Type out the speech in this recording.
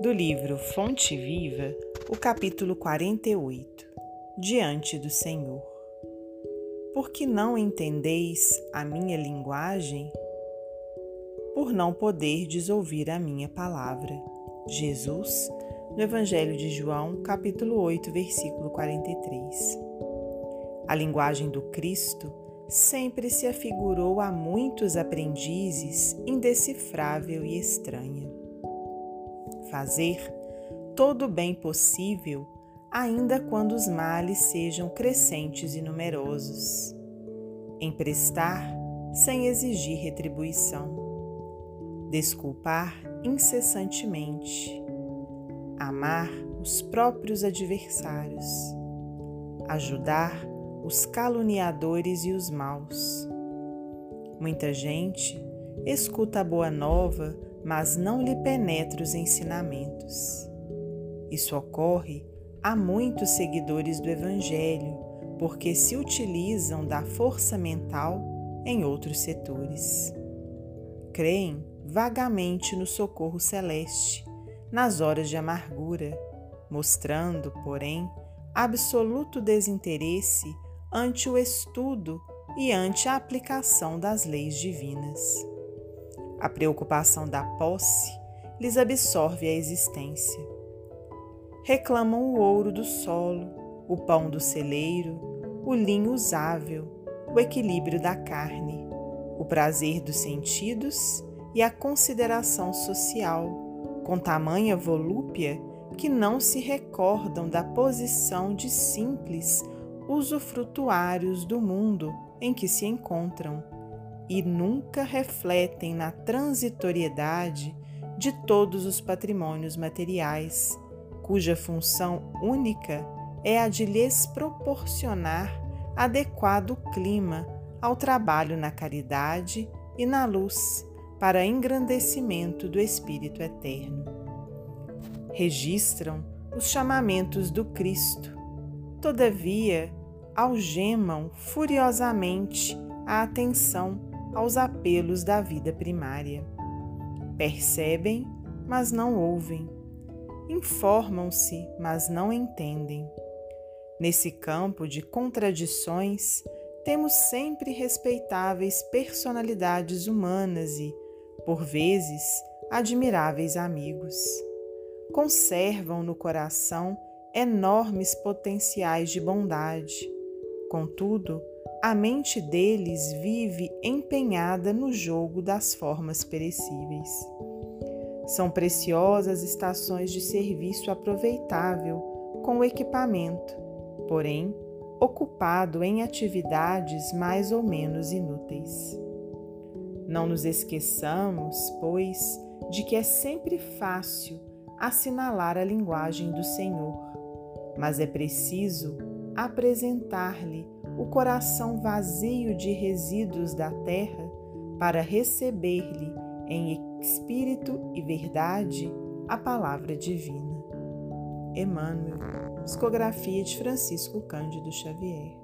do livro Fonte Viva, o capítulo 48 Diante do Senhor. Por que não entendeis a minha linguagem? Por não poderdes ouvir a minha palavra. Jesus, no Evangelho de João, capítulo 8, versículo 43. A linguagem do Cristo sempre se afigurou a muitos aprendizes indecifrável e estranha. Fazer todo o bem possível, ainda quando os males sejam crescentes e numerosos. Emprestar sem exigir retribuição. Desculpar incessantemente. Amar os próprios adversários. Ajudar os caluniadores e os maus. Muita gente escuta a boa nova, mas não lhe penetra os ensinamentos. Isso ocorre a muitos seguidores do Evangelho, porque se utilizam da força mental em outros setores. Creem vagamente no socorro celeste, nas horas de amargura, mostrando, porém, absoluto desinteresse ante o estudo e ante a aplicação das leis divinas. A preocupação da posse lhes absorve a existência. Reclamam o ouro do solo, o pão do celeiro, o linho usável, o equilíbrio da carne, o prazer dos sentidos e a consideração social, com tamanha volúpia que não se recordam da posição de simples usufrutuários do mundo em que se encontram e nunca refletem na transitoriedade de todos os patrimônios materiais, cuja função única é a de lhes proporcionar adequado clima ao trabalho na caridade e na luz para engrandecimento do Espírito Eterno. Registram os chamamentos do Cristo, todavia algemam furiosamente a atenção aos apelos da vida primária. Percebem, mas não ouvem. Informam-se, mas não entendem. Nesse campo de contradições, temos sempre respeitáveis personalidades humanas e, por vezes, admiráveis amigos. Conservam no coração enormes potenciais de bondade. Contudo, a mente deles vive empenhada no jogo das formas perecíveis. São preciosas estações de serviço aproveitável com o equipamento, porém, ocupado em atividades mais ou menos inúteis. Não nos esqueçamos, pois, de que é sempre fácil assinalar a linguagem do Senhor mas é preciso apresentar-lhe o coração vazio de resíduos da terra para receber-lhe em espírito e verdade a palavra divina. Emmanuel, psicografia de Francisco Cândido Xavier.